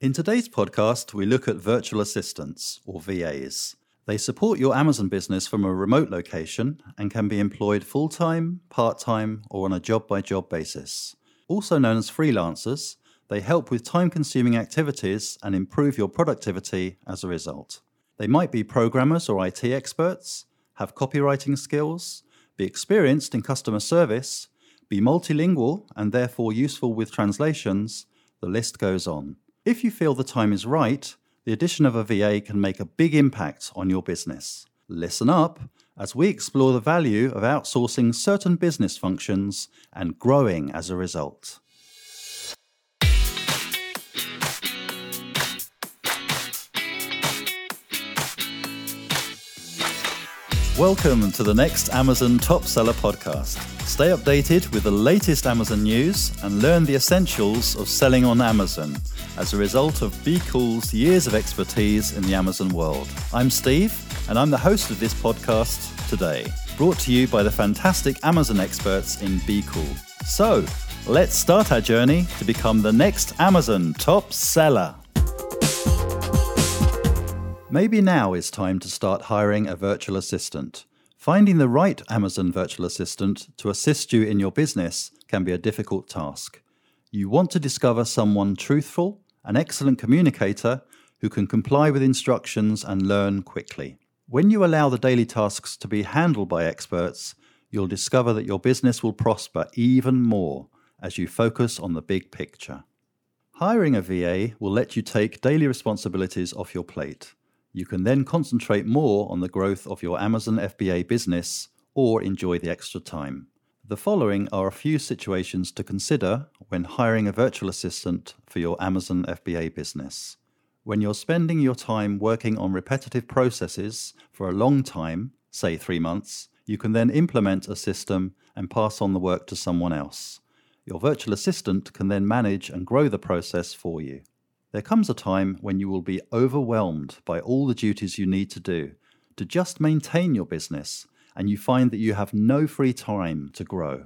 In today's podcast, we look at virtual assistants, or VAs. They support your Amazon business from a remote location and can be employed full time, part time, or on a job by job basis. Also known as freelancers, they help with time consuming activities and improve your productivity as a result. They might be programmers or IT experts, have copywriting skills, be experienced in customer service, be multilingual and therefore useful with translations, the list goes on. If you feel the time is right, the addition of a VA can make a big impact on your business. Listen up as we explore the value of outsourcing certain business functions and growing as a result. Welcome to the next Amazon Top Seller podcast. Stay updated with the latest Amazon news and learn the essentials of selling on Amazon as a result of BQool's years of expertise in the Amazon world. I'm Steve, and I'm the host of this podcast today, brought to you by the fantastic Amazon experts in BQool. So, let's start our journey to become the next Amazon Top Seller. Maybe now is time to start hiring a virtual assistant. Finding the right Amazon virtual assistant to assist you in your business can be a difficult task. You want to discover someone truthful, an excellent communicator who can comply with instructions and learn quickly. When you allow the daily tasks to be handled by experts, you'll discover that your business will prosper even more as you focus on the big picture. Hiring a VA will let you take daily responsibilities off your plate. You can then concentrate more on the growth of your Amazon FBA business or enjoy the extra time. The following are a few situations to consider when hiring a virtual assistant for your Amazon FBA business. When you're spending your time working on repetitive processes for a long time, say three months, you can then implement a system and pass on the work to someone else. Your virtual assistant can then manage and grow the process for you. There comes a time when you will be overwhelmed by all the duties you need to do to just maintain your business, and you find that you have no free time to grow.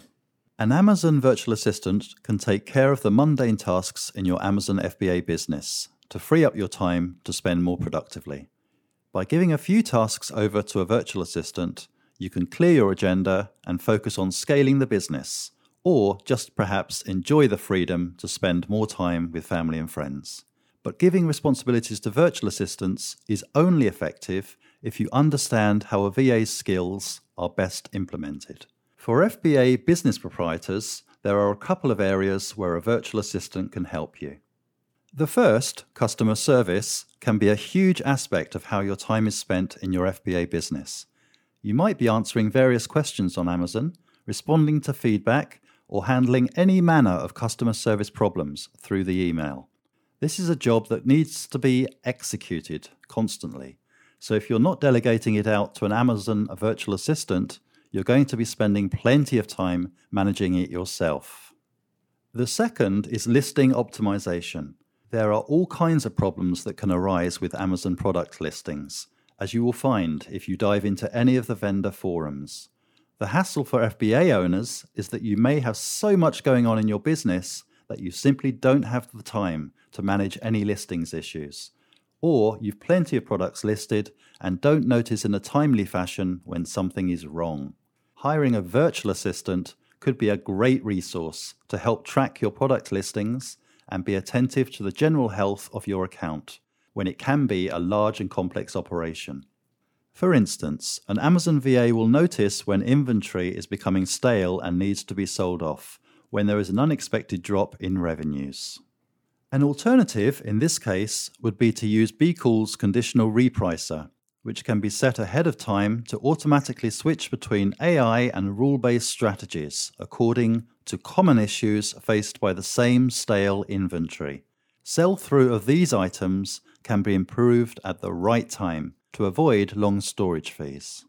An Amazon virtual assistant can take care of the mundane tasks in your Amazon FBA business to free up your time to spend more productively. By giving a few tasks over to a virtual assistant, you can clear your agenda and focus on scaling the business, or just perhaps enjoy the freedom to spend more time with family and friends. But giving responsibilities to virtual assistants is only effective if you understand how a VA's skills are best implemented. For FBA business proprietors, there are a couple of areas where a virtual assistant can help you. The first, customer service, can be a huge aspect of how your time is spent in your FBA business. You might be answering various questions on Amazon, responding to feedback, or handling any manner of customer service problems through the email. This is a job that needs to be executed constantly. So if you're not delegating it out to an Amazon virtual assistant, you're going to be spending plenty of time managing it yourself. The second is listing optimization. There are all kinds of problems that can arise with Amazon product listings, as you will find if you dive into any of the vendor forums. The hassle for FBA owners is that you may have so much going on in your business that you simply don't have the time to manage any listings issues. Or you've plenty of products listed and don't notice in a timely fashion when something is wrong. Hiring a virtual assistant could be a great resource to help track your product listings and be attentive to the general health of your account when it can be a large and complex operation. For instance, an Amazon VA will notice when inventory is becoming stale and needs to be sold off, when there is an unexpected drop in revenues. An alternative in this case would be to use BQool's conditional repricer, which can be set ahead of time to automatically switch between AI and rule based strategies according to common issues faced by the same stale inventory. Sell through of these items can be improved at the right time to avoid long storage fees.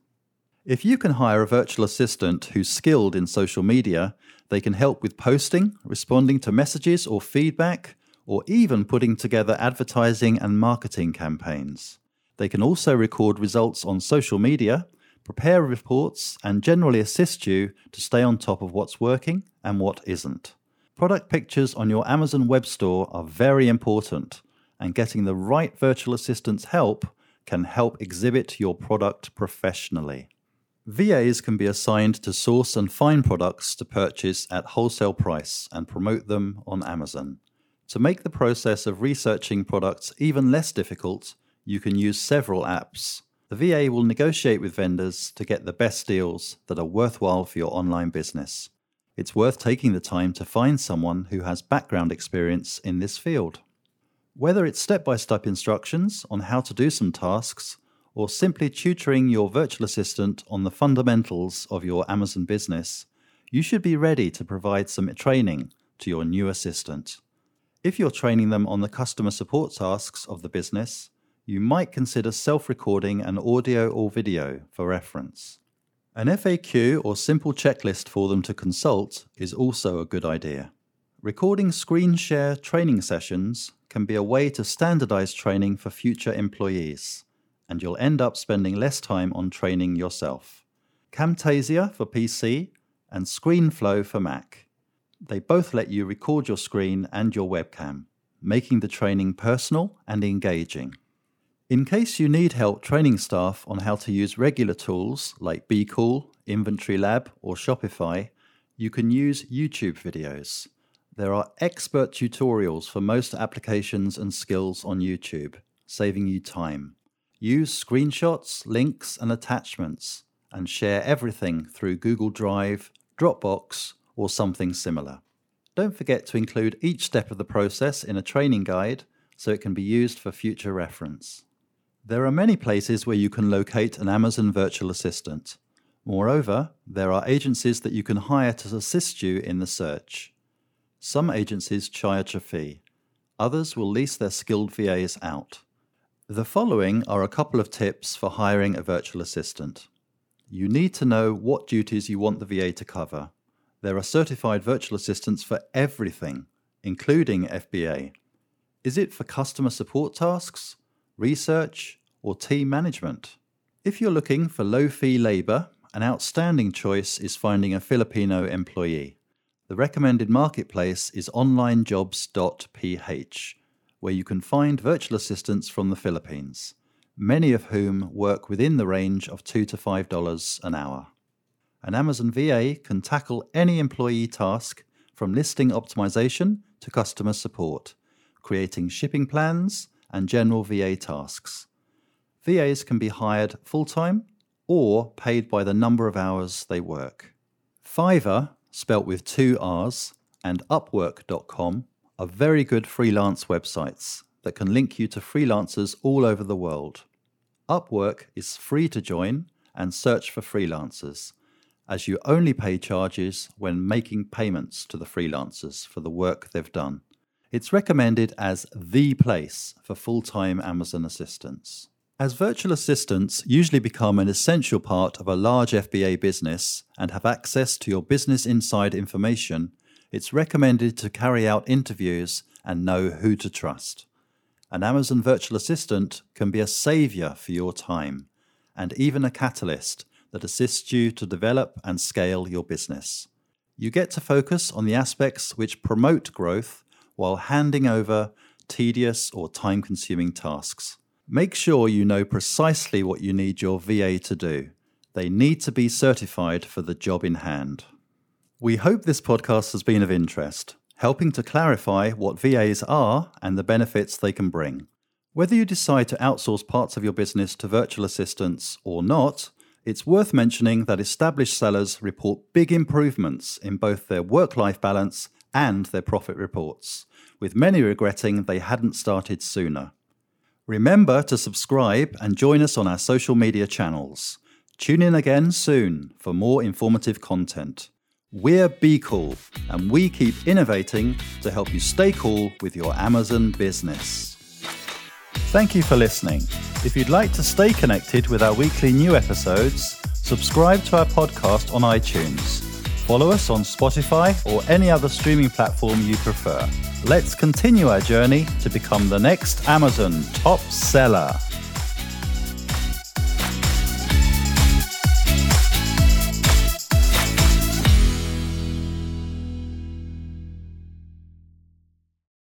If you can hire a virtual assistant who's skilled in social media, they can help with posting, responding to messages or feedback, or even putting together advertising and marketing campaigns. They can also record results on social media, prepare reports, and generally assist you to stay on top of what's working and what isn't. Product pictures on your Amazon web store are very important, and getting the right virtual assistant's help can help exhibit your product professionally. VAs can be assigned to source and find products to purchase at wholesale price and promote them on Amazon. To make the process of researching products even less difficult, you can use several apps. The VA will negotiate with vendors to get the best deals that are worthwhile for your online business. It's worth taking the time to find someone who has background experience in this field. Whether it's step by step instructions on how to do some tasks, or simply tutoring your virtual assistant on the fundamentals of your Amazon business, you should be ready to provide some training to your new assistant. If you're training them on the customer support tasks of the business, you might consider self recording an audio or video for reference. An FAQ or simple checklist for them to consult is also a good idea. Recording screen share training sessions can be a way to standardize training for future employees, and you'll end up spending less time on training yourself. Camtasia for PC and ScreenFlow for Mac. They both let you record your screen and your webcam, making the training personal and engaging. In case you need help training staff on how to use regular tools like BQool, Inventory Lab, or Shopify, you can use YouTube videos. There are expert tutorials for most applications and skills on YouTube, saving you time. Use screenshots, links, and attachments, and share everything through Google Drive, Dropbox, or something similar. Don't forget to include each step of the process in a training guide so it can be used for future reference. There are many places where you can locate an Amazon virtual assistant. Moreover, there are agencies that you can hire to assist you in the search. Some agencies charge a fee, others will lease their skilled VAs out. The following are a couple of tips for hiring a virtual assistant. You need to know what duties you want the VA to cover. There are certified virtual assistants for everything, including FBA. Is it for customer support tasks, research, or team management? If you're looking for low fee labour, an outstanding choice is finding a Filipino employee. The recommended marketplace is onlinejobs.ph, where you can find virtual assistants from the Philippines, many of whom work within the range of 2 to $5 an hour. An Amazon VA can tackle any employee task from listing optimization to customer support, creating shipping plans and general VA tasks. VAs can be hired full time or paid by the number of hours they work. Fiverr spelt with two R's, and Upwork.com are very good freelance websites that can link you to freelancers all over the world. Upwork is free to join and search for freelancers, as you only pay charges when making payments to the freelancers for the work they've done. It's recommended as the place for full time Amazon assistants. As virtual assistants usually become an essential part of a large FBA business and have access to your business inside information, it's recommended to carry out interviews and know who to trust. An Amazon virtual assistant can be a savior for your time and even a catalyst that assists you to develop and scale your business. You get to focus on the aspects which promote growth while handing over tedious or time consuming tasks. Make sure you know precisely what you need your VA to do. They need to be certified for the job in hand. We hope this podcast has been of interest, helping to clarify what VAs are and the benefits they can bring. Whether you decide to outsource parts of your business to virtual assistants or not, it's worth mentioning that established sellers report big improvements in both their work life balance and their profit reports, with many regretting they hadn't started sooner. Remember to subscribe and join us on our social media channels. Tune in again soon for more informative content. We're BQool, and we keep innovating to help you stay cool with your Amazon business. Thank you for listening. If you'd like to stay connected with our weekly new episodes, subscribe to our podcast on iTunes. Follow us on Spotify or any other streaming platform you prefer. Let's continue our journey to become the next Amazon top seller.